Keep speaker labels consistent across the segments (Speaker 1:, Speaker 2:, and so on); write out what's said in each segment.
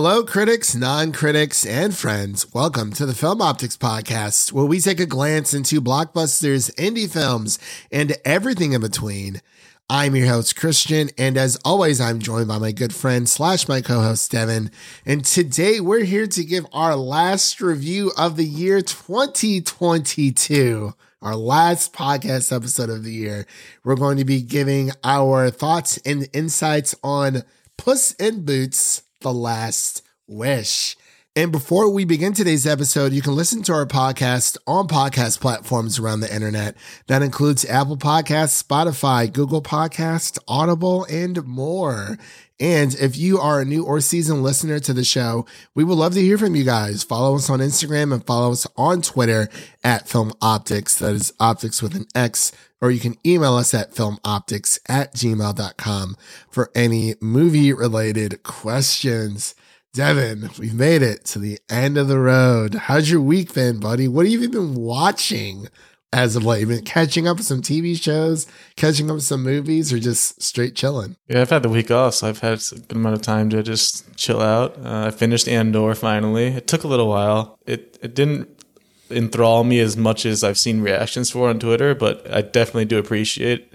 Speaker 1: Hello, critics, non critics, and friends. Welcome to the Film Optix Podcast, where we take a glance into blockbusters, indie films, and everything in between. I'm your host, Christian, and as always, I'm joined by my good friend slash my co-host, Devin. And today we're here to give our last review of the year 2022, our last podcast episode of the year. We're going to be giving our thoughts and insights on Puss in Boots, The Last Wish. And before we begin today's episode, you can listen to our podcast on podcast platforms around the internet. That includes Apple Podcasts, Spotify, Google Podcasts, Audible, and more. And if you are a new or seasoned listener to the show, we would love to hear from you guys. Follow us on Instagram and follow us on Twitter at Film Optix. That is optics with an X. Or you can email us at filmoptix at gmail.com for any movie related questions. Devin, we've made it to the end of the road. How's your week been, buddy? What have you been watching as of late? Been catching up with some TV shows, catching up with some movies, or just straight chilling?
Speaker 2: Yeah, I've had the week off, so I've had a good amount of time to just chill out. Uh, I finished Andor finally. It took a little while. It it didn't enthrall me as much as I've seen reactions for on Twitter, but I definitely do appreciate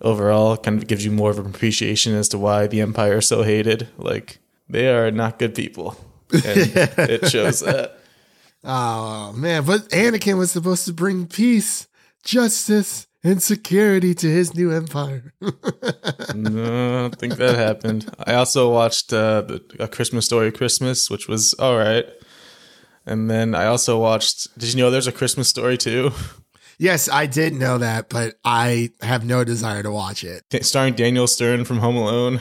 Speaker 2: overall. Kind of gives you more of an appreciation as to why the Empire is so hated. Like they are not good people. And it shows that.
Speaker 1: Oh man, but Anakin was supposed to bring peace, justice, and security to his new empire.
Speaker 2: no, I don't think that happened. I also watched uh, the, A Christmas Story Christmas, which was all right. And then I also watched. Did you know there's a Christmas story too?
Speaker 1: Yes, I did know that, but I have no desire to watch it.
Speaker 2: Starring Daniel Stern from Home Alone.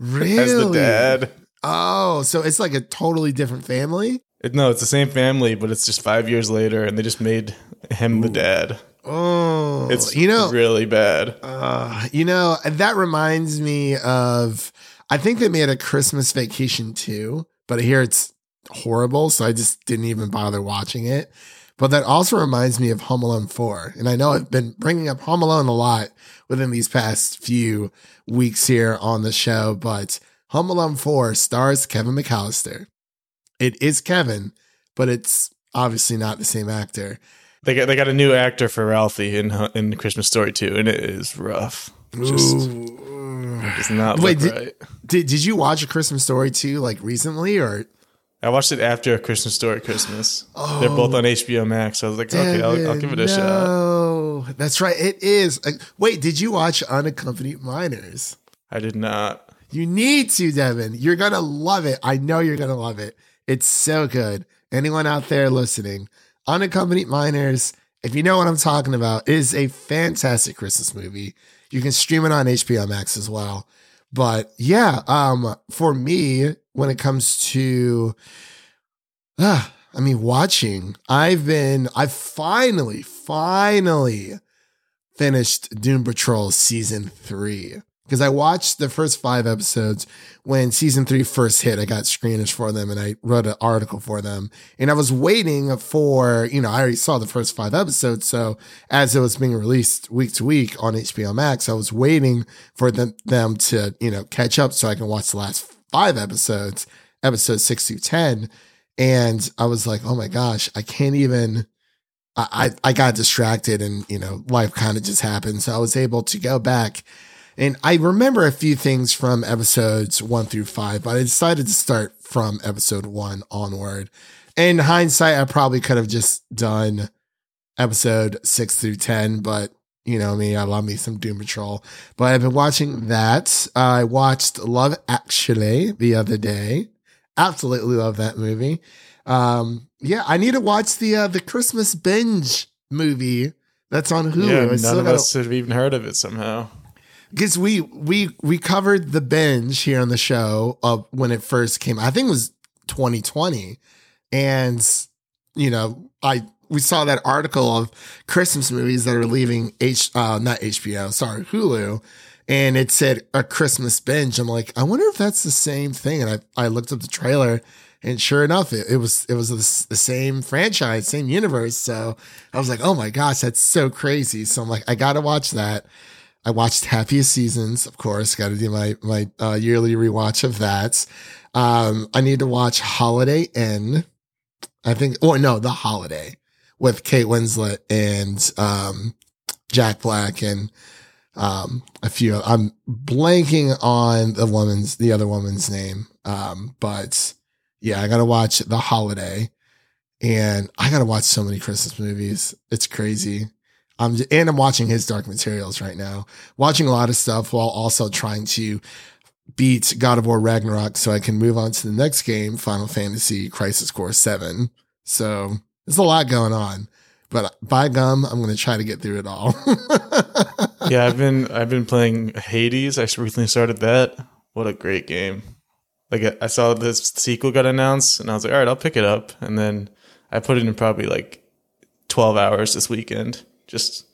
Speaker 1: Really?
Speaker 2: As the dad.
Speaker 1: Oh, so it's like a totally different family?
Speaker 2: It, no, it's the same family, but it's just five years later, and they just made him the dad.
Speaker 1: Oh,
Speaker 2: It's
Speaker 1: you know,
Speaker 2: really bad.
Speaker 1: uh, you know that reminds me of. I think they made a Christmas Vacation too, but hear it's horrible, so I just didn't even bother watching it. But that also reminds me of Home Alone 4. And I know I've been bringing up Home Alone a lot within these past few weeks here on the show, but Home Alone 4 stars Kevin McAllister. It is Kevin, but it's obviously not the same actor.
Speaker 2: They got they got a new actor for Ralphie in in Christmas Story too, and it is rough. Just
Speaker 1: Ooh.
Speaker 2: does not
Speaker 1: Wait,
Speaker 2: look
Speaker 1: did-
Speaker 2: right.
Speaker 1: Did, did you watch A Christmas Story too, like recently or?
Speaker 2: I watched it after a Christmas Story Christmas. They're both on HBO Max. So I was like, okay, I'll, I'll give it a shot.
Speaker 1: no. That's right. It is. Uh, Wait, did you watch Unaccompanied Minors?
Speaker 2: I did not.
Speaker 1: You need to, Devin. You're going to love it. I know you're going to love it. It's so good. Anyone out there listening, Unaccompanied Minors, if you know what I'm talking about, is a fantastic Christmas movie. You can stream it on HBO Max as well. But yeah, um, for me, when it comes to, ah, I mean, watching, I've been, I finally, finally finished Doom Patrol season three because I watched the first five episodes when season three first hit. I got screeners for them and I wrote an article for them. And I was waiting for, you know, I already saw the first five episodes. So as it was being released week to week on HBO Max, I was waiting for them, them to, you know, catch up so I can watch the last five episodes, episodes six through 10. And I was like, oh my gosh, I can't even. I, I I got distracted and, you know, life kind of just happened. So I was able to go back and I remember a few things from episodes one through five, but I decided to start from episode one onward. In hindsight, I probably could have just done episode six through 10, but you know me, I love me some Doom Patrol. But I've been watching that. I watched Love Actually the other day. Absolutely love that movie. Um, yeah, I need to watch the uh, the Christmas binge movie that's on Hulu.
Speaker 2: Yeah,
Speaker 1: I
Speaker 2: none of us have even heard of it somehow.
Speaker 1: Because we we we covered the binge here on the show of when it first came. I think it was 2020, and you know, I we saw that article of Christmas movies that are leaving H uh not HBO, sorry Hulu, and it said a Christmas binge. I'm like, I wonder if that's the same thing. And I I looked up the trailer. And sure enough, it, it was it was the, the same franchise, same universe. So I was like, "Oh my gosh, that's so crazy!" So I'm like, I gotta watch that. I watched Happiest Seasons, of course. Got to do my my uh, yearly rewatch of that. Um, I need to watch Holiday Inn. I think, or no, The Holiday with Kate Winslet and um, Jack Black and um, a few. I'm blanking on the woman's, the other woman's name. Um, but yeah, I got to watch The Holiday and I got to watch so many Christmas movies. It's crazy. I'm just, and I'm watching his Dark Materials right now, watching a lot of stuff while also trying to beat God of War Ragnarok so I can move on to the next game, Final Fantasy Crisis Core 7. So there's a lot going on, but by gum, I'm going to try to get through it all.
Speaker 2: yeah, I've been I've been playing Hades. I recently started that. What a great game! Like I saw this sequel got announced, and I was like, all right, I'll pick it up. And then I put it in probably like 12 hours this weekend, just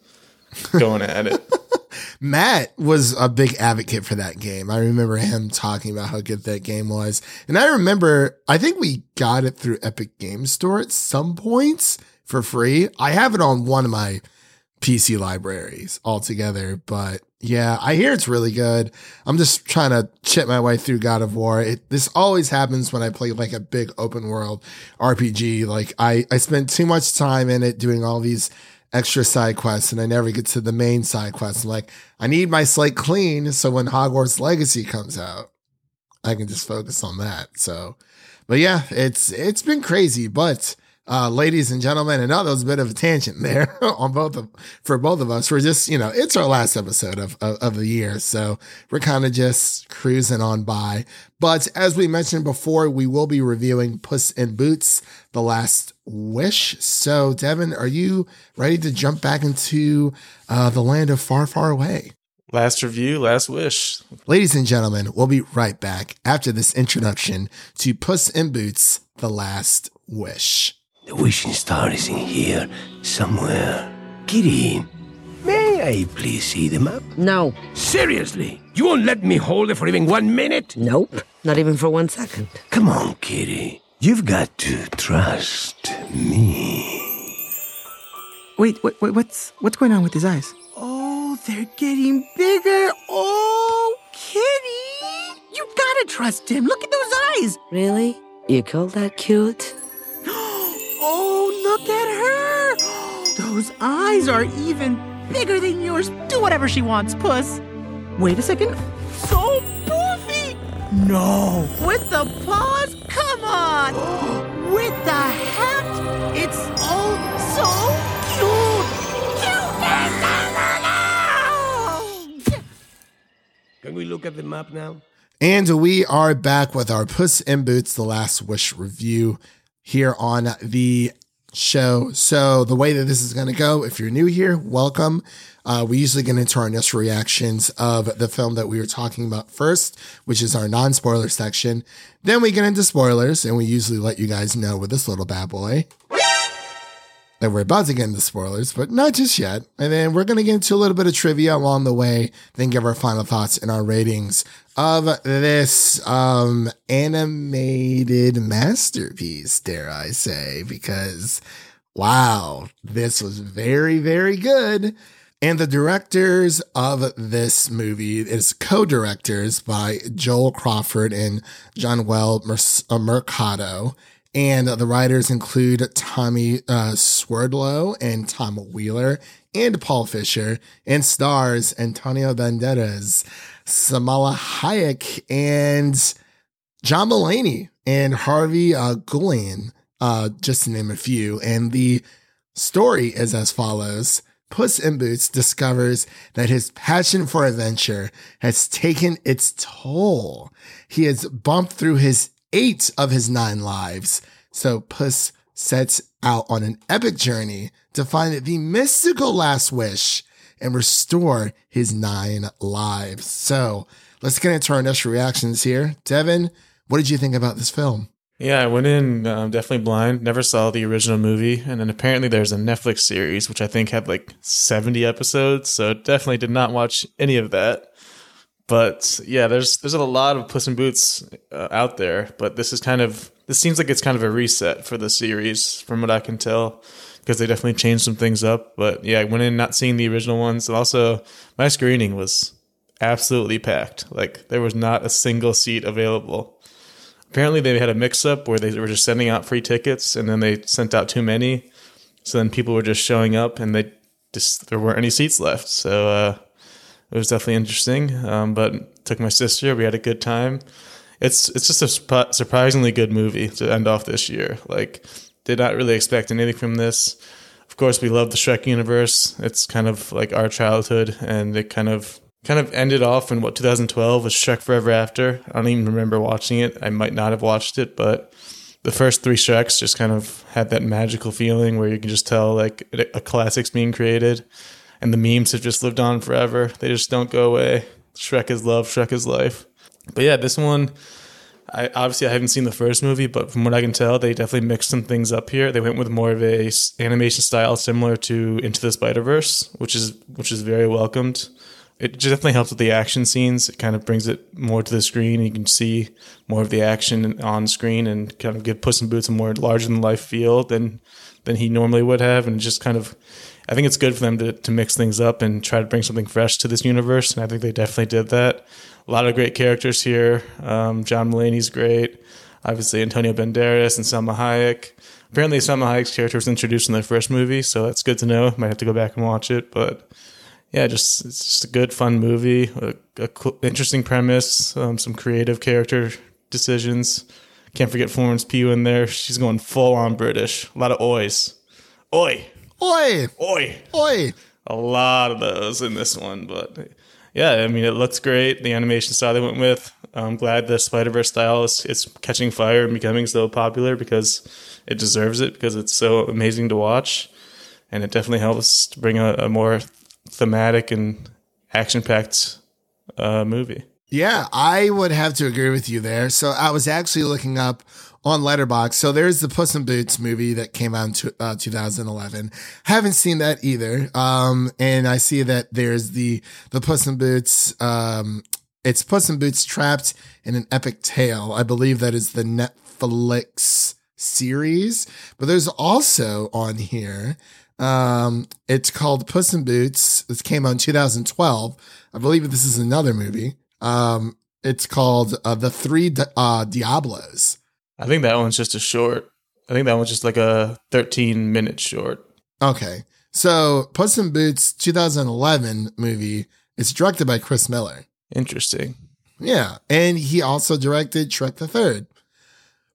Speaker 2: going at it.
Speaker 1: Matt was a big advocate for that game. I remember him talking about how good that game was. And I remember, I think we got it through Epic Game Store at some points for free. I have it on one of my PC libraries altogether, but yeah, I hear it's really good. I'm just trying to chip my way through God of War. It, this always happens when I play like a big open world RPG. Like I, I spend too much time in it doing all these extra side quests and I never get to the main side quests. I'm like, I need my slate clean. So when Hogwarts Legacy comes out, I can just focus on that. So, but yeah, it's, it's been crazy, but uh, ladies and gentlemen, I know there was a bit of a tangent there on both of, for both of us. We're just, you know, it's our last episode of, of, of the year. So we're kind of just cruising on by. But as we mentioned before, we will be reviewing Puss in Boots, The Last Wish. So Devin, are you ready to jump back into, uh, the land of far, far away?
Speaker 2: Last review, last wish.
Speaker 1: Ladies and gentlemen, we'll be right back after this introduction to Puss in Boots, The Last Wish.
Speaker 3: The wishing star is in here somewhere. Kitty, may I please see the map?
Speaker 4: No.
Speaker 3: Seriously? You won't let me hold it for even one minute?
Speaker 4: Nope. Not even for one second.
Speaker 3: Come on, Kitty. You've got to trust me.
Speaker 5: Wait, wait, wait, what's what's going on with his eyes? Oh, they're getting bigger. Oh, Kitty! You gotta trust him. Look at those eyes.
Speaker 4: Really? You call that cute?
Speaker 5: Oh, look at her! Those eyes are even bigger than yours. Do whatever she wants, Puss. Wait a second. So poofy! No. With the paws? Come on! With the hat? It's all so cute!
Speaker 3: Can we look at the map now?
Speaker 1: And we are back with our Puss in Boots The Last Wish review here on the show. So the way that this is going to go, if you're new here, welcome. Uh, we usually get into our initial reactions of the film that we were talking about first, which is our non-spoiler section. Then we get into spoilers and we usually let you guys know with this little bad boy that we're about to get into spoilers, but not just yet. And then we're going to get into a little bit of trivia along the way, then give our final thoughts and our ratings of this um, animated masterpiece, dare I say, because wow, this was very, very good. And the directors of this movie is co-directors by Joel Crawford and Januel Mercado. And the writers include Tommy uh, Swerdlow and Tom Wheeler and Paul Fisher and stars Antonio Banderas, Salma Hayek, and John Mulaney and Harvey uh, Guillén, uh, just to name a few. And the story is as follows. Puss in Boots discovers that his passion for adventure has taken its toll. He has bumped through his eight of his nine lives. So Puss sets out on an epic journey to find the mystical last wish and restore his nine lives. So let's get into our initial reactions here. Devin, what did you think about this film?
Speaker 2: Yeah, I went in um, definitely blind, never saw the original movie. And then apparently there's a Netflix series, which I think had like 70 episodes. So definitely did not watch any of that. But yeah, there's there's a lot of Puss in Boots uh, out there, but this is kind of this seems like it's kind of a reset for the series, from what I can tell, because they definitely changed some things up. But yeah, I went in not seeing the original ones, and also my screening was absolutely packed. Like there was not a single seat available. Apparently, they had a mix-up where they were just sending out free tickets, and then they sent out too many. So then people were just showing up, and they just there weren't any seats left. So uh, it was definitely interesting. Um, but took my sister. We had a good time. It's it's just a surp- surprisingly good movie to end off this year. Like did not really expect anything from this. Of course, we love the Shrek universe. It's kind of like our childhood, and it kind of kind of ended off in what 2012 was Shrek Forever After. I don't even remember watching it. I might not have watched it, but the first three Shreks just kind of had that magical feeling where you can just tell like a classic's being created, and the memes have just lived on forever. They just don't go away. Shrek is love. Shrek is life. But yeah, this one. I obviously I haven't seen the first movie, but from what I can tell, they definitely mixed some things up here. They went with more of a animation style similar to Into the Spider Verse, which is which is very welcomed. It just definitely helps with the action scenes. It kind of brings it more to the screen. You can see more of the action on screen and kind of give Puss in Boots a more larger than life feel than than he normally would have, and just kind of. I think it's good for them to, to mix things up and try to bring something fresh to this universe, and I think they definitely did that. A lot of great characters here. Um, John Mulaney's great. Obviously, Antonio Banderas and Salma Hayek. Apparently, Salma Hayek's character was introduced in the first movie, so that's good to know. Might have to go back and watch it, but yeah, just it's just a good, fun movie. A, a interesting premise. Um, some creative character decisions. Can't forget Florence Pugh in there. She's going full on British. A lot of oys. Oi,
Speaker 1: Oi,
Speaker 2: oi
Speaker 1: oi.
Speaker 2: a lot of those in this one. But yeah, I mean, it looks great. The animation style they went with. I'm glad the Spider Verse style is it's catching fire and becoming so popular because it deserves it because it's so amazing to watch, and it definitely helps to bring a, a more thematic and action packed uh, movie.
Speaker 1: Yeah, I would have to agree with you there. So I was actually looking up on Letterboxd. So there's the Puss in Boots movie that came out in two, uh, 2011. Haven't seen that either. Um, and I see that there's the the Puss in Boots. Um, it's Puss in Boots trapped in an epic tale. I believe that is the Netflix series. But there's also on here. Um, it's called Puss in Boots. This came out in 2012. I believe this is another movie. Um, it's called uh, The Three Di- uh, Diablos.
Speaker 2: I think that one's just a short. I think that one's just like a 13 minute short.
Speaker 1: Okay. So Puss in Boots 2011 movie. It's directed by Chris Miller.
Speaker 2: Interesting.
Speaker 1: Yeah. And he also directed Shrek the Third.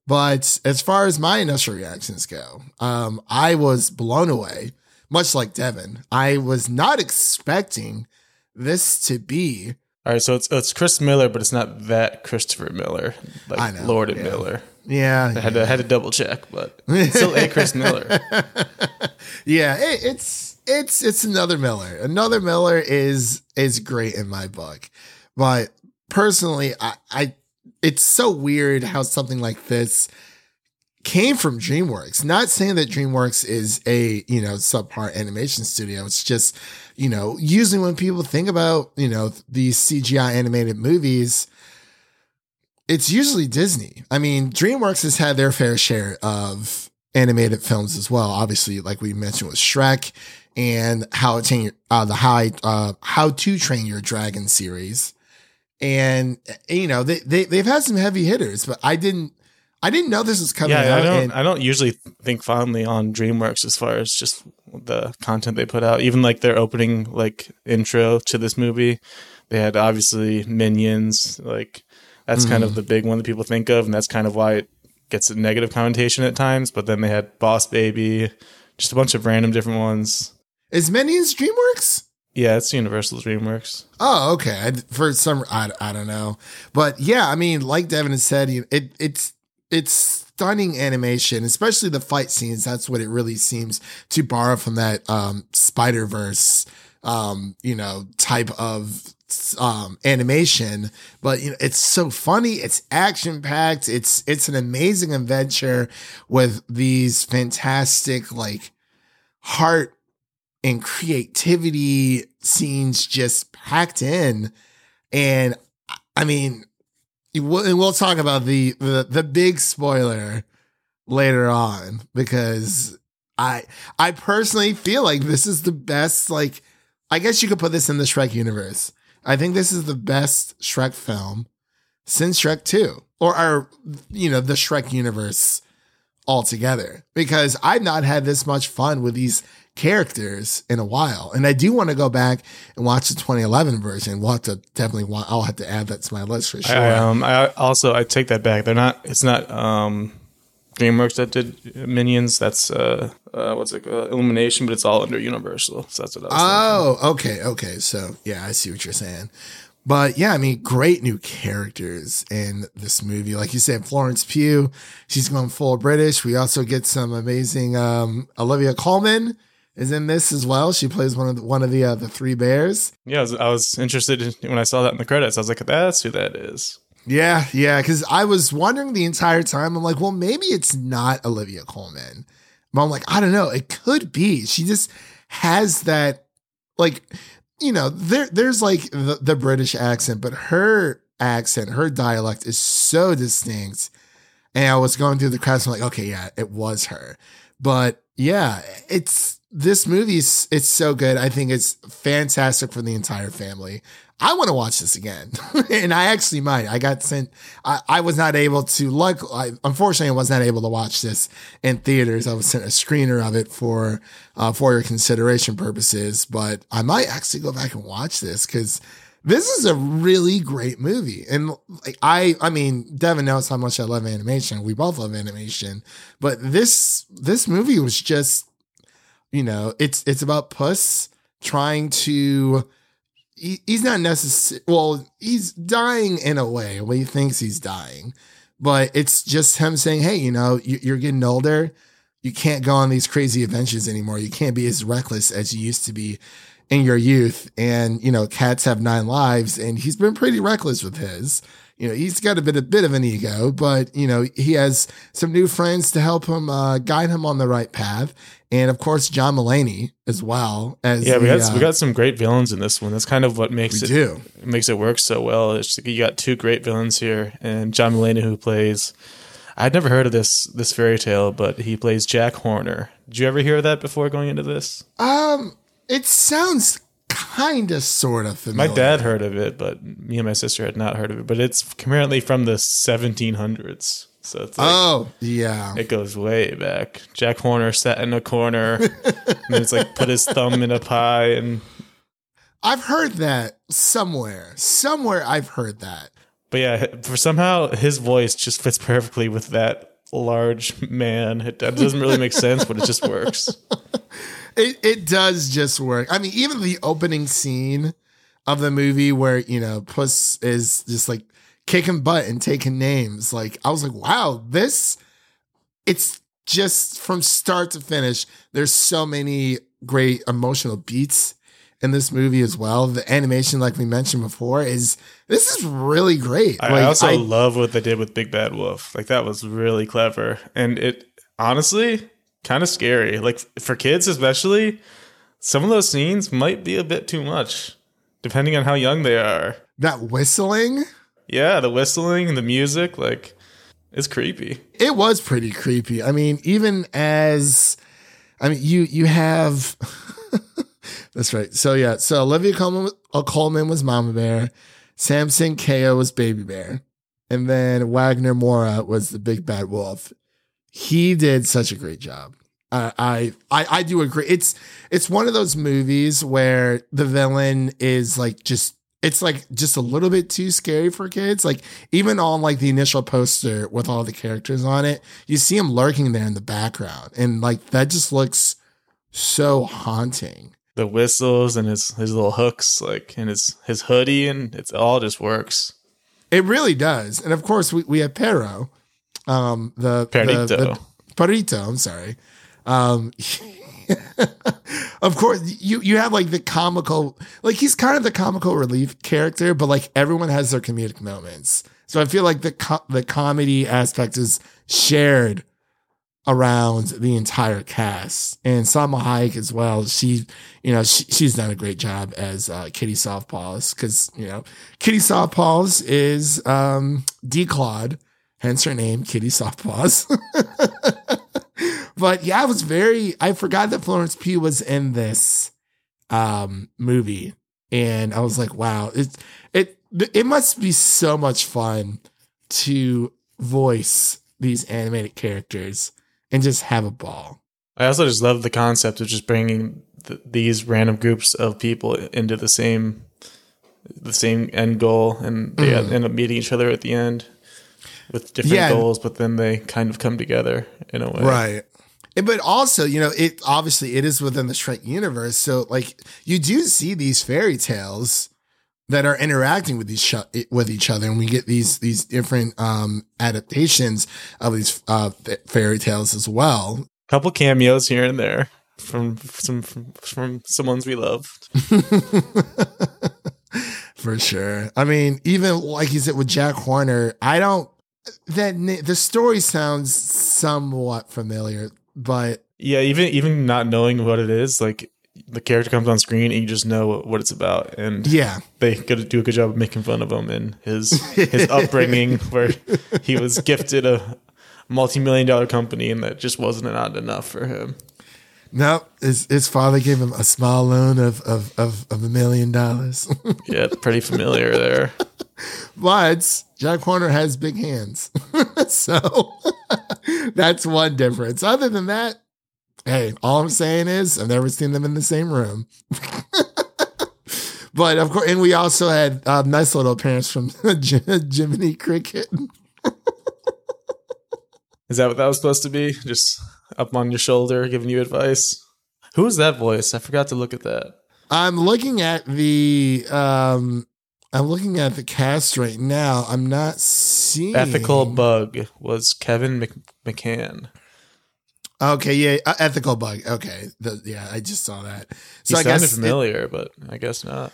Speaker 1: But as far as my initial reactions go, um, I was blown away, much like Devin. I was not expecting this to be
Speaker 2: All right, so it's it's Chris Miller, but it's not that Christopher Miller, like
Speaker 1: I know,
Speaker 2: Lord and
Speaker 1: yeah.
Speaker 2: Miller.
Speaker 1: Yeah.
Speaker 2: I had to had to double check, but it's still a Chris Miller.
Speaker 1: yeah, it, it's it's it's another Miller. Another Miller is is great in my book, but personally, I, I it's so weird how something like this came from DreamWorks. Not saying that DreamWorks is a you know subpar animation studio. It's just you know usually when people think about you know these CGI animated movies. It's usually Disney. I mean, DreamWorks has had their fair share of animated films as well. Obviously, like we mentioned with Shrek and how to train your, uh, the high, uh, how to train your dragon series. And, you know, they, they, they've had some heavy hitters, but I didn't, I didn't know this was coming
Speaker 2: Yeah,
Speaker 1: out.
Speaker 2: I don't
Speaker 1: and-
Speaker 2: I don't usually think fondly on DreamWorks as far as just the content they put out. Even like their opening like intro to this movie, they had obviously Minions. Like that's kind
Speaker 1: Mm.
Speaker 2: of the big one that people think of, and that's kind of why it gets a negative connotation at times. But then they had Boss Baby, just a bunch of random different ones.
Speaker 1: As many as DreamWorks?
Speaker 2: Yeah, it's Universal DreamWorks.
Speaker 1: Oh, okay. I, for some, I, I don't know, but yeah, I mean, like Devin has said, it it's it's stunning animation, especially the fight scenes. That's what it really seems to borrow from that um, Spider Verse, um, you know, type of um, animation. But you know, it's so funny. It's action packed. It's it's an amazing adventure with these fantastic like heart and creativity scenes just packed in. And I mean, we'll, we'll talk about the, the the big spoiler later on because I I personally feel like this is the best. Like, I guess you could put this in the Shrek universe. I think this is the best Shrek film since Shrek Two, or or you know the Shrek universe altogether. Because I've not had this much fun with these characters in a while, and I do want to go back and watch the 2011 version. We'll have to definitely want. I'll have to add that to my list for sure.
Speaker 2: I, um, I also I take that back. They're not. It's not um, DreamWorks that did Minions. That's uh, uh what's it? Uh, Illumination, but it's all under Universal. So that's what I was.
Speaker 1: Oh, okay, okay. So yeah, I see what you're saying. But yeah, I mean, great new characters in this movie. Like you said, Florence Pugh, she's going full British. We also get some amazing um, Olivia Colman is in this as well. She plays one of the, one of the uh, the three bears.
Speaker 2: Yeah, I was, I was interested in, when I saw that in the credits. I was like, that's who that is.
Speaker 1: Yeah, yeah, because I was wondering the entire time. I'm like, well, maybe it's not Olivia Colman. But I'm like, I don't know. It could be. She just has that, like, you know, there there's like the, the British accent, but her accent, her dialect is so distinct. And I was going through the credits. I'm like, okay, yeah, it was her. But yeah, it's this movie's it's so good. I think it's fantastic for the entire family. I want to watch this again, and I actually might. I got sent. I, I was not able to. Like, I, unfortunately, I was not able to watch this in theaters. I was sent a screener of it for uh, for your consideration purposes. But I might actually go back and watch this because this is a really great movie. And like I, I mean, Devin knows how much I love animation. We both love animation, but this this movie was just, you know, it's it's about Puss trying to he, he's not necessarily well he's dying in a way when he thinks he's dying but it's just him saying hey you know you, you're getting older. You can't go on these crazy adventures anymore. You can't be as reckless as you used to be in your youth. And you know cats have nine lives and he's been pretty reckless with his you know he's got a bit a bit of an ego but you know he has some new friends to help him uh, guide him on the right path and of course John Mulaney as well as
Speaker 2: Yeah, we
Speaker 1: the,
Speaker 2: got
Speaker 1: uh,
Speaker 2: we got some great villains in this one. That's kind of what makes it
Speaker 1: do
Speaker 2: makes it work so well. It's you got two great villains here, and John Mulaney who plays. I'd never heard of this this fairy tale, but he plays Jack Horner. Did you ever hear of that before going into this?
Speaker 1: Um, it sounds kind of sort of familiar.
Speaker 2: My dad heard of it, but me and my sister had not heard of it. But it's apparently from the 1700s, so it's like
Speaker 1: Oh, yeah.
Speaker 2: it goes way back. Jack Horner sat in a corner, and it's like put his thumb in a pie, and
Speaker 1: I've heard that somewhere. Somewhere I've heard that.
Speaker 2: But yeah, for somehow his voice just fits perfectly with that large man. It doesn't really make sense, but it just works.
Speaker 1: It it does just work. I mean, even the opening scene of the movie where, you know, Puss is just like kicking butt and taking names. Like I was like, wow, this it's just from start to finish. There's so many great emotional beats in this movie as well. The animation, like we mentioned before, is this is really great.
Speaker 2: I
Speaker 1: like,
Speaker 2: also love what they did with Big Bad Wolf. Like that was really clever, and it honestly kind of scary. Like for kids, especially, some of those scenes might be a bit too much, depending on how young they are.
Speaker 1: that whistling.
Speaker 2: Yeah, the whistling and the music, like, it's creepy.
Speaker 1: it was pretty creepy. I mean, even as I mean, you you have that's right. So yeah, so Olivia Colman, uh, Coleman was Mama Bear, Samson Kayo was Baby Bear, and then Wagner Moura was the Big Bad Wolf. He did such a great job. I I I, I do agree. It's it's one of those movies where the villain is like just it's like just a little bit too scary for kids. Like even on like the initial poster with all the characters on it, you see him lurking there in the background, and like that just looks so haunting.
Speaker 2: The whistles and his his little hooks, like, and his his hoodie, and it all just works.
Speaker 1: It really does. And of course, we, we have Pero, um, the
Speaker 2: Perrito.
Speaker 1: the, the Perrito. I'm sorry. Um, of course, you you have like the comical, like he's kind of the comical relief character, but like everyone has their comedic moments. So I feel like the co- the comedy aspect is shared around the entire cast, and Salma Hayek as well. She, you know, she, she's done a great job as uh, Kitty Softpaws because you know Kitty Softpaws is um, declawed, hence her name, Kitty Softpaws. but yeah, I was very. I forgot that Florence Pugh was in this um movie, and I was like, wow, it it it must be so much fun to voice these animated characters and just have a ball.
Speaker 2: I also just love the concept of just bringing th- these random groups of people into the same the same end goal, and they end up meeting each other at the end with different
Speaker 1: Yeah.
Speaker 2: goals, but then they kind of come together in a way.
Speaker 1: Right. But also, you know, it obviously it is within the Shrek universe. So like you do see these fairy tales that are interacting with each with each other and we get these these different um adaptations of these uh fa- fairy tales as well.
Speaker 2: Couple cameos here and there from some from, from someone's we love.
Speaker 1: For sure. I mean, even like you said with Jack Horner, I don't that the story sounds somewhat familiar, but
Speaker 2: Yeah, even even not knowing what it is, like the character comes on screen and you just know what it's about, and
Speaker 1: yeah.
Speaker 2: they could do a good job of making fun of him and his his upbringing, where he was gifted a multi million dollar company and that just wasn't enough for him.
Speaker 1: No, his his father gave him a small loan of of of, of a million dollars.
Speaker 2: Yeah, pretty familiar there.
Speaker 1: but Jack Horner has big hands. so that's one difference. Other than that, hey, all I'm saying is I've never seen them in the same room. but of course, and we also had a nice little appearance from Jiminy Cricket.
Speaker 2: Is that what that was supposed to be? Just up on your shoulder, giving you advice. Who is that voice? I forgot to look at that.
Speaker 1: I'm looking at the um I'm looking at the cast right now. I'm not seeing
Speaker 2: Ethical Bug was Kevin Mc- McCann.
Speaker 1: Okay, yeah, uh, ethical bug. Okay, the, yeah, I just saw that.
Speaker 2: He
Speaker 1: So I
Speaker 2: sounded
Speaker 1: guess it-
Speaker 2: familiar, but I guess not.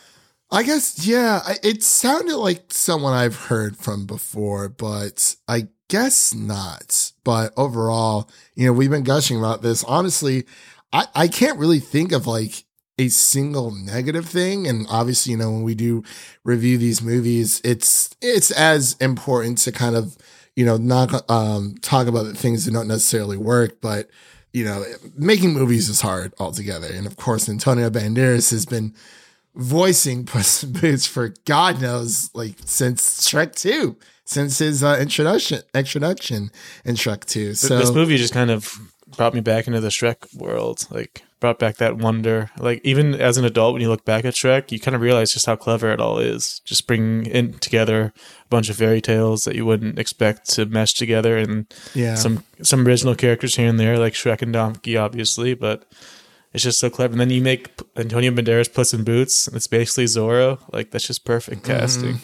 Speaker 1: I guess yeah, it sounded like someone I've heard from before, but I guess not. But overall, you know, we've been gushing about this. Honestly, I I can't really think of like a single negative thing and obviously you know when we do review these movies it's it's as important to kind of you know not um talk about the things that don't necessarily work but you know making movies is hard altogether and of course Antonio Banderas has been voicing Puss in Boots for God knows like since Shrek 2 since his uh, introduction introduction in Shrek 2. so
Speaker 2: this movie just kind of brought me back into the Shrek world. Like brought back that wonder. Like even as an adult, when you look back at Shrek, you kind of realize just how clever it all is. Just bringing in together a bunch of fairy tales that you wouldn't expect to mesh together, and
Speaker 1: yeah
Speaker 2: some some original characters here and there, like Shrek and Donkey, obviously, but. It's just so clever, and then you make Antonio Banderas Puss in Boots, and it's basically Zorro. Like that's just perfect casting.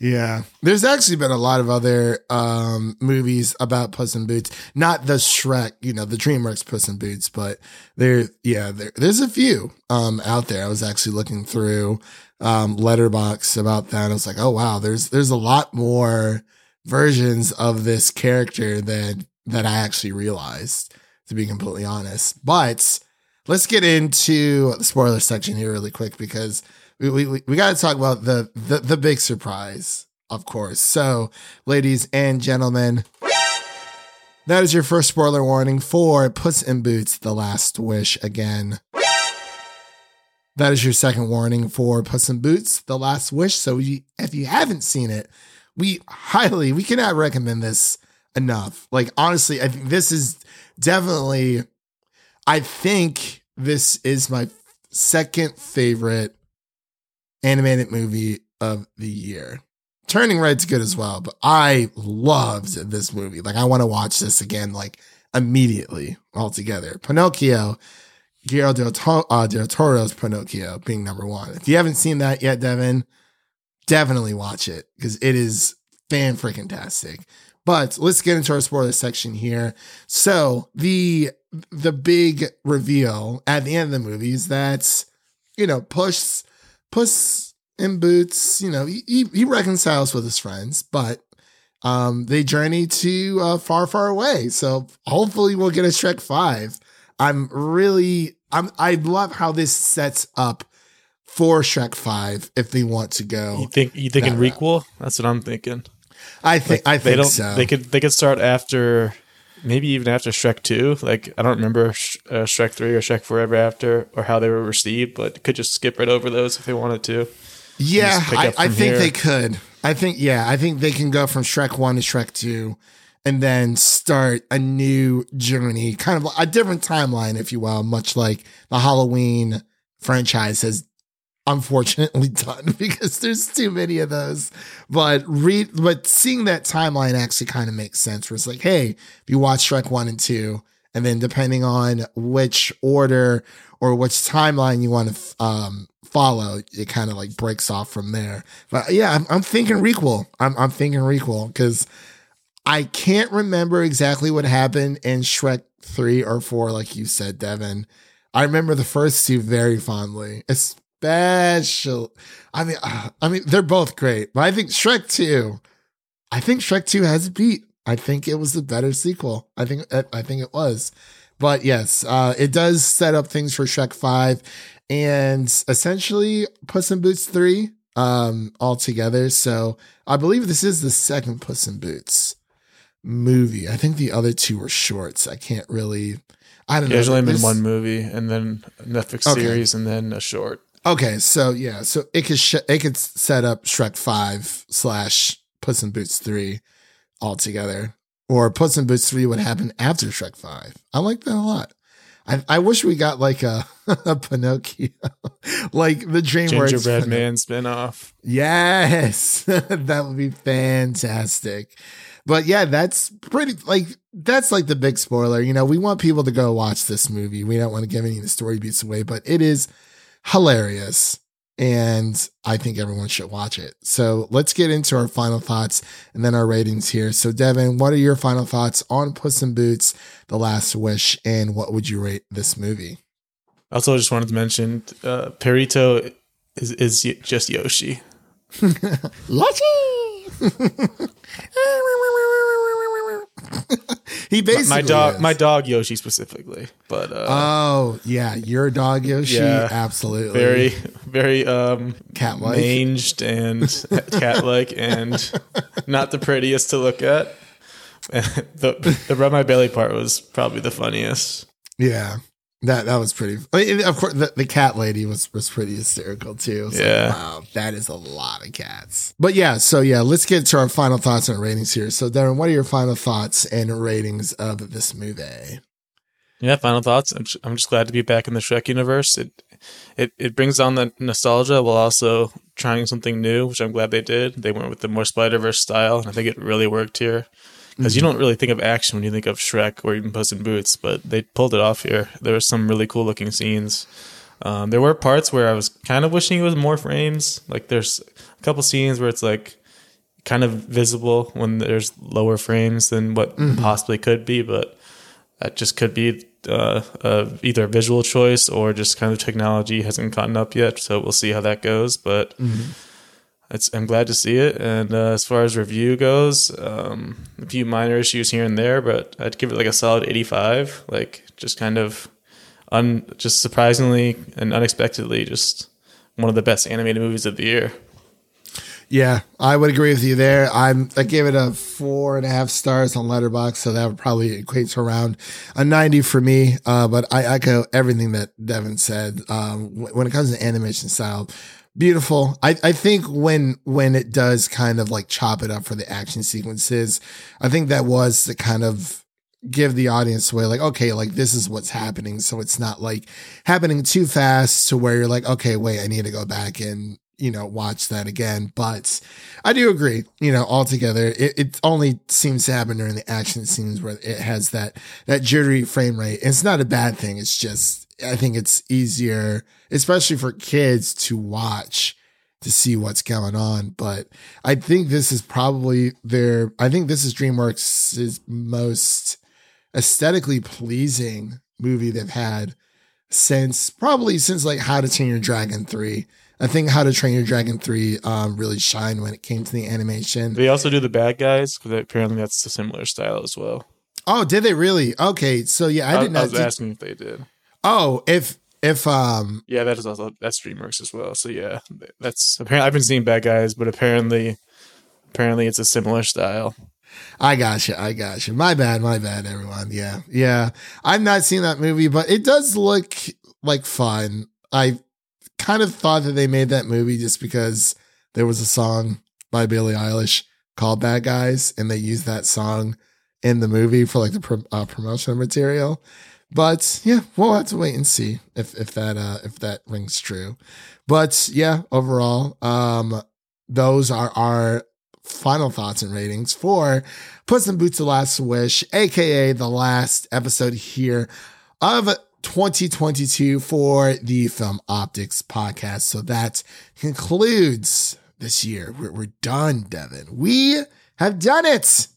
Speaker 1: Yeah. There's actually been a lot of other um movies about Puss in Boots. Not the Shrek, you know, the DreamWorks Puss in Boots, but there yeah, there there's a few um out there. I was actually looking through um Letterboxd about that. I was like, oh wow, there's there's a lot more versions of this character than that I actually realized, to be completely honest. But let's get into the spoiler section here really quick because we we, we got to talk about the, the the big surprise, of course. So, ladies and gentlemen, that is your first spoiler warning for Puss in Boots: The Last Wish. Again, that is your second warning for Puss in Boots: The Last Wish. So, if you haven't seen it, we highly we cannot recommend this enough. Like honestly, I think this is definitely. I think this is my second favorite animated movie of the year. Turning Red's good as well, but I loved this movie. Like I want to watch this again, like immediately altogether. Pinocchio, Guillermo uh, del Toro's Pinocchio being number one. If you haven't seen that yet, Devin, definitely watch it because it is fan freaking tastic. But let's get into our spoiler section here. So the the big reveal at the end of the movie is that you know Puss Puss in Boots. You know he, he reconciles with his friends, but um they journey to uh, far far away. So hopefully we'll get a Shrek five. I'm really I'm I love how this sets up for Shrek five if they want to go.
Speaker 2: You think you thinking
Speaker 1: That
Speaker 2: requel? That's what I'm thinking.
Speaker 1: I think I
Speaker 2: they
Speaker 1: think
Speaker 2: don't.
Speaker 1: so.
Speaker 2: They could they could start after maybe even after Shrek 2. Like, I don't remember Sh- uh, Shrek 3 or Shrek Forever After or how they were received, but could just skip right over those if they wanted to.
Speaker 1: Yeah, I, I think
Speaker 2: here.
Speaker 1: they could. I think yeah, I think they can go from Shrek one to Shrek two, and then start a new journey, kind of a different timeline, if you will, much like the Halloween franchise has unfortunately done because there's too many of those. But read, but seeing that timeline actually kind of makes sense. Where it's like, hey, if you watch Shrek one and two, and then depending on which order or which timeline you want to um, follow, it kind of like breaks off from there. But yeah, I'm, I'm thinking requel. I'm, I'm thinking requel because I can't remember exactly what happened in Shrek three or four, like you said, Devin. I remember the first two very fondly, especially. I mean, uh, I mean, they're both great, but I think Shrek two. I think Shrek two has a beat. I think it was the better sequel. I think I think it was. But yes, uh, it does set up things for Shrek Five, and essentially Puss in Boots Three um, all together. So I believe this is the second Puss in Boots movie. I think the other two were shorts. I can't really. I don't
Speaker 2: Yeah,
Speaker 1: know.
Speaker 2: there's only been one movie and then Netflix
Speaker 1: Okay.
Speaker 2: series and then a short.
Speaker 1: Okay, so yeah, so it could sh- it could set up Shrek Five slash Puss in Boots Three altogether, or Puss in Boots Three would happen after Shrek Five. I like that a lot. I, I wish we got like a, a Pinocchio, like the DreamWorks
Speaker 2: Gingerbread Man spinoff.
Speaker 1: Yes, that would be fantastic. But yeah, that's pretty like that's like the big spoiler. You know, we want people to go watch this movie. We don't want to give any of the story beats away, but it is hilarious. And I think everyone should watch it. So let's get into our final thoughts and then our ratings here. So, Devin, what are your final thoughts on Puss in Boots, The Last Wish, and what would you rate this movie?
Speaker 2: Also, just wanted to mention uh, Perrito is, is y- just Yoshi.
Speaker 1: he basically
Speaker 2: my dog,
Speaker 1: is.
Speaker 2: my dog Yoshi specifically, but uh,
Speaker 1: Oh yeah, your dog Yoshi,
Speaker 2: Yeah.
Speaker 1: absolutely
Speaker 2: very, very um,
Speaker 1: Cat-like.
Speaker 2: manged and cat-like, and not the prettiest to look at. the the rub my belly part was probably the funniest.
Speaker 1: Yeah, that that was pretty. I mean, of course, the, the cat lady was was pretty hysterical too. It's like,
Speaker 2: Yeah.
Speaker 1: wow, that is a lot of cats. But yeah, so yeah, let's get to our final thoughts and ratings here. So, Darren, what are your final thoughts and ratings of this movie?
Speaker 2: Yeah, final thoughts. I'm just, I'm just glad to be back in the Shrek universe. It it it brings on the nostalgia while also trying something new, which I'm glad they did. They went with the more Spider Verse style, and I think it really worked here. Because you don't really think of action when you think of Shrek or even Puss in Boots, but they pulled it off here. There were some really cool looking scenes. Um, there were parts where I was kind of wishing it was more frames. Like there's a couple scenes where it's like kind of visible when there's lower frames than what possibly could be, but that just could be uh, uh, either a visual choice or just kind of technology hasn't caught up yet. So we'll see how that goes. But it's, I'm glad to see it. And uh, as far as review goes, um, a few minor issues here and there, but I'd give it like a solid 85. Like just kind of un, just surprisingly and unexpectedly, just one of the best animated movies of the year.
Speaker 1: Yeah, I would agree with you there. I'm I gave it a four and a half stars on Letterboxd, so that would probably equate to around a ninety for me. Uh, but I echo everything that Devin said. Um, when it comes to animation style, beautiful. I, I think when when it does kind of like chop it up for the action sequences, I think that was to kind of give the audience away like okay like this is what's happening. So it's not like happening too fast to where you're like okay wait i need to go back and you know watch that again. But i do agree you know altogether it, it only seems to happen during the action scenes where it has that that jittery frame rate. It's not a bad thing. It's just i think it's easier especially for kids to watch to see what's going on. But I think this is probably their, I think this is DreamWorks' most aesthetically pleasing movie they've had since probably since like How to Train Your Dragon 3. I think How to Train Your Dragon 3 um, really shined when it came to the animation.
Speaker 2: They also do the bad guys because apparently that's a similar style as well.
Speaker 1: Oh, did they really? Okay. So yeah, I
Speaker 2: I,
Speaker 1: did not.
Speaker 2: I
Speaker 1: was
Speaker 2: asking if they did.
Speaker 1: Oh, if, if, um,
Speaker 2: Yeah, that is also that's DreamWorks as well. So yeah, that's apparently I've been seeing bad guys, but apparently, apparently it's a similar style.
Speaker 1: I got you. I got you. My bad. My bad, everyone. Yeah. Yeah. I've not seen that movie, but it does look like fun. I kind of thought that they made that movie just because there was a song by Billie Eilish called Bad Guys, and they used that song in the movie for like the pro- uh, promotional material. But yeah, we'll have to wait and see if if that uh if that rings true. But yeah, overall, um, those are our final thoughts and ratings for Puss in Boots: The Last Wish, aka the last episode here of 2022 for the Film Optix podcast. So that concludes this year. We're, we're done, Devin. We have done it.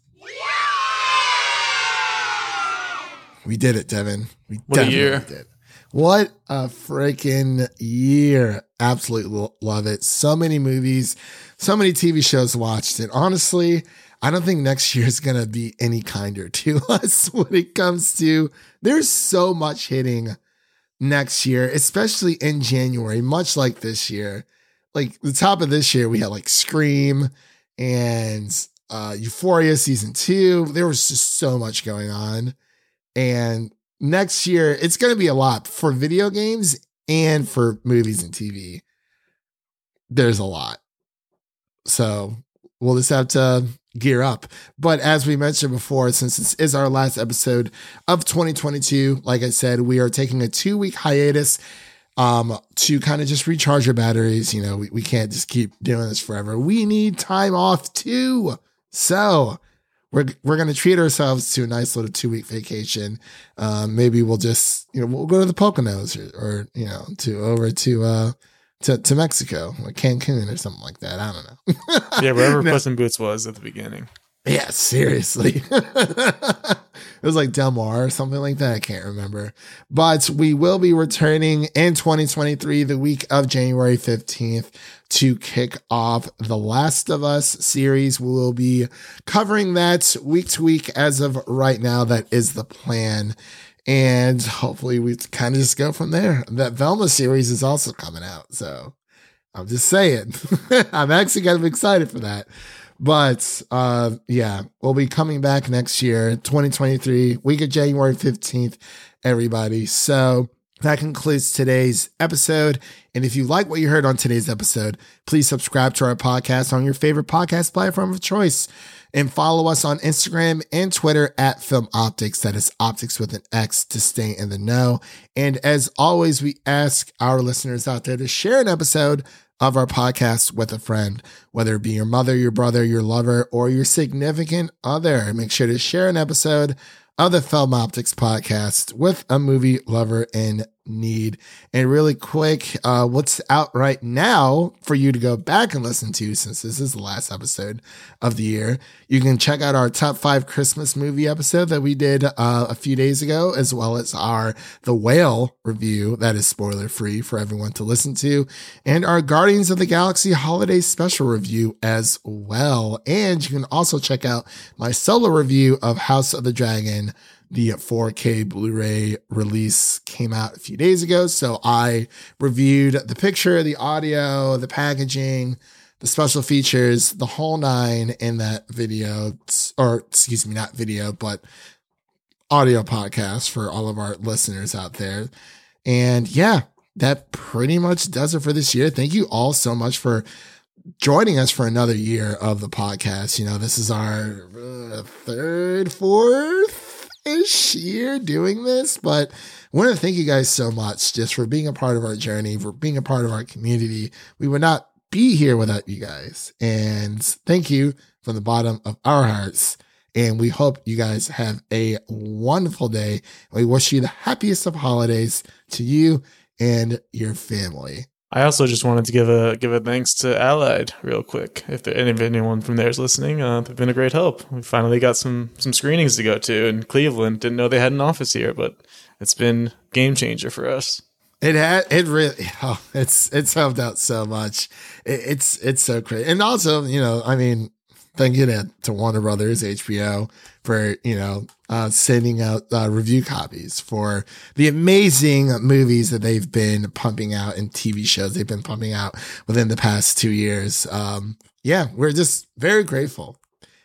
Speaker 1: We did it, Devin. We
Speaker 2: What a year.
Speaker 1: did. What a freaking year. Absolutely love it. So many movies, so many TV shows watched. And honestly, I don't think next year is going to be any kinder to us when it comes to there's so much hitting next year, especially in January, much like this year. Like the top of this year, we had like Scream and uh Euphoria season two. There was just so much going on. And next year, it's going to be a lot for video games and for movies and TV. There's a lot. So we'll just have to gear up. But as we mentioned before, since this is our last episode of 2022, like I said, we are taking a two week hiatus um to kind of just recharge your batteries. You know, we, we can't just keep doing this forever. We need time off too. So we're we're gonna treat ourselves to a nice little two week vacation. Um, maybe we'll just you know we'll go to the Poconos or, or you know to over to uh to, to Mexico like Cancun or something like that. I don't know.
Speaker 2: Yeah, wherever
Speaker 1: No.
Speaker 2: Puss in Boots was at the beginning.
Speaker 1: Yeah, seriously. it was like Del Mar or something like that. I can't remember. But we will be returning in 2023, the week of January 15th, to kick off the Last of Us series. We will be covering that week to week as of right now. That is the plan. And hopefully we kind of just go from there. That Velma series is also coming out. So I'm just saying. I'm actually kind of excited for that. But uh yeah, we'll be coming back next year, 2023, week of January 15th, everybody. So that concludes today's episode. And if you like what you heard on today's episode, please subscribe to our podcast on your favorite podcast platform of choice and follow us on Instagram and Twitter at Film Optix. That is optics with an X to stay in the know. And as always, we ask our listeners out there to share an episode of our podcast with a friend, whether it be your mother, your brother, your lover, or your significant other. Make sure to share an episode of the Film Optix podcast with a movie lover in need. And really quick, uh, what's out right now for you to go back and listen to since this is the last episode of the year? You can check out our top five Christmas movie episode that we did uh, a few days ago, as well as our The Whale review that is spoiler free for everyone to listen to, and our Guardians of the Galaxy holiday special review as well. And you can also check out my solo review of House of the Dragon. The 4K Blu-ray release came out a few days ago, so I reviewed the picture, the audio, the packaging, the special features, the whole nine in that video, or excuse me, not video, but audio podcast for all of our listeners out there. And yeah, that pretty much does it for this year. Thank you all so much for joining us for another year of the podcast. You know, this is our uh, third, fourth ish year doing this, but I want to thank you guys so much just for being a part of our journey, for being a part of our community. We would not be here without you guys. And thank you from the bottom of our hearts. And we hope you guys have a wonderful day. We wish you the happiest of holidays to you and your family.
Speaker 2: I also just wanted to give a give a thanks to Allied real quick. If, there, and if anyone from there is listening, uh, they've been a great help. We finally got some some screenings to go to in Cleveland. Didn't know they had an office here, but it's been game changer for us.
Speaker 1: It had it really oh, it's it's helped out so much. It, it's it's so great, and also you know I mean thank you to, to Warner Brothers HBO for you know uh, sending out uh, review copies for the amazing movies that they've been pumping out and TV shows they've been pumping out within the past two years. Um, yeah, we're just very grateful.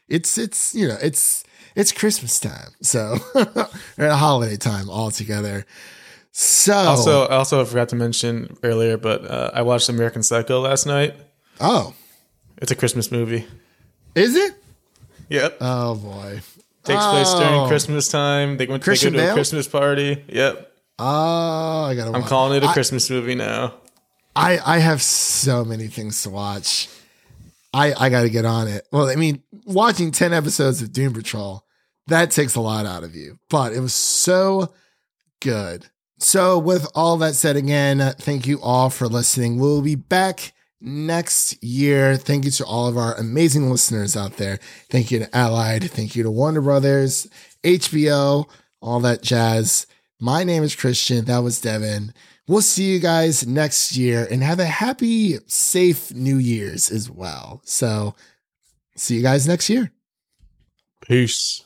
Speaker 1: it's it's you know it's it's Christmas time, so or a holiday time all together. So
Speaker 2: Also, also I forgot to mention earlier, but uh, I watched American Psycho last night.
Speaker 1: oh,
Speaker 2: It's a Christmas movie.
Speaker 1: Is it?
Speaker 2: Yep.
Speaker 1: Oh boy.
Speaker 2: Takes place
Speaker 1: Oh.
Speaker 2: during Christmas time. They went
Speaker 1: Christian
Speaker 2: they go to
Speaker 1: Bale?
Speaker 2: a Christmas party. Yep.
Speaker 1: Oh, I gotta.
Speaker 2: I'm
Speaker 1: watch.
Speaker 2: calling it a
Speaker 1: I-
Speaker 2: Christmas movie now.
Speaker 1: I I have so many things to watch. I I got to get on it. Well, I mean, watching 10 episodes of Doom Patrol, that takes a lot out of you. But it was so good. So, with all that said again, thank you all for listening. We'll be back next year. Thank you to all of our amazing listeners out there. Thank you to Allied. Thank you to Warner Brothers, HBO, all that jazz. My name is Christian. That was Devin. We'll see you guys next year and have a happy, safe New Year's as well. So, see you guys next year.
Speaker 2: Peace.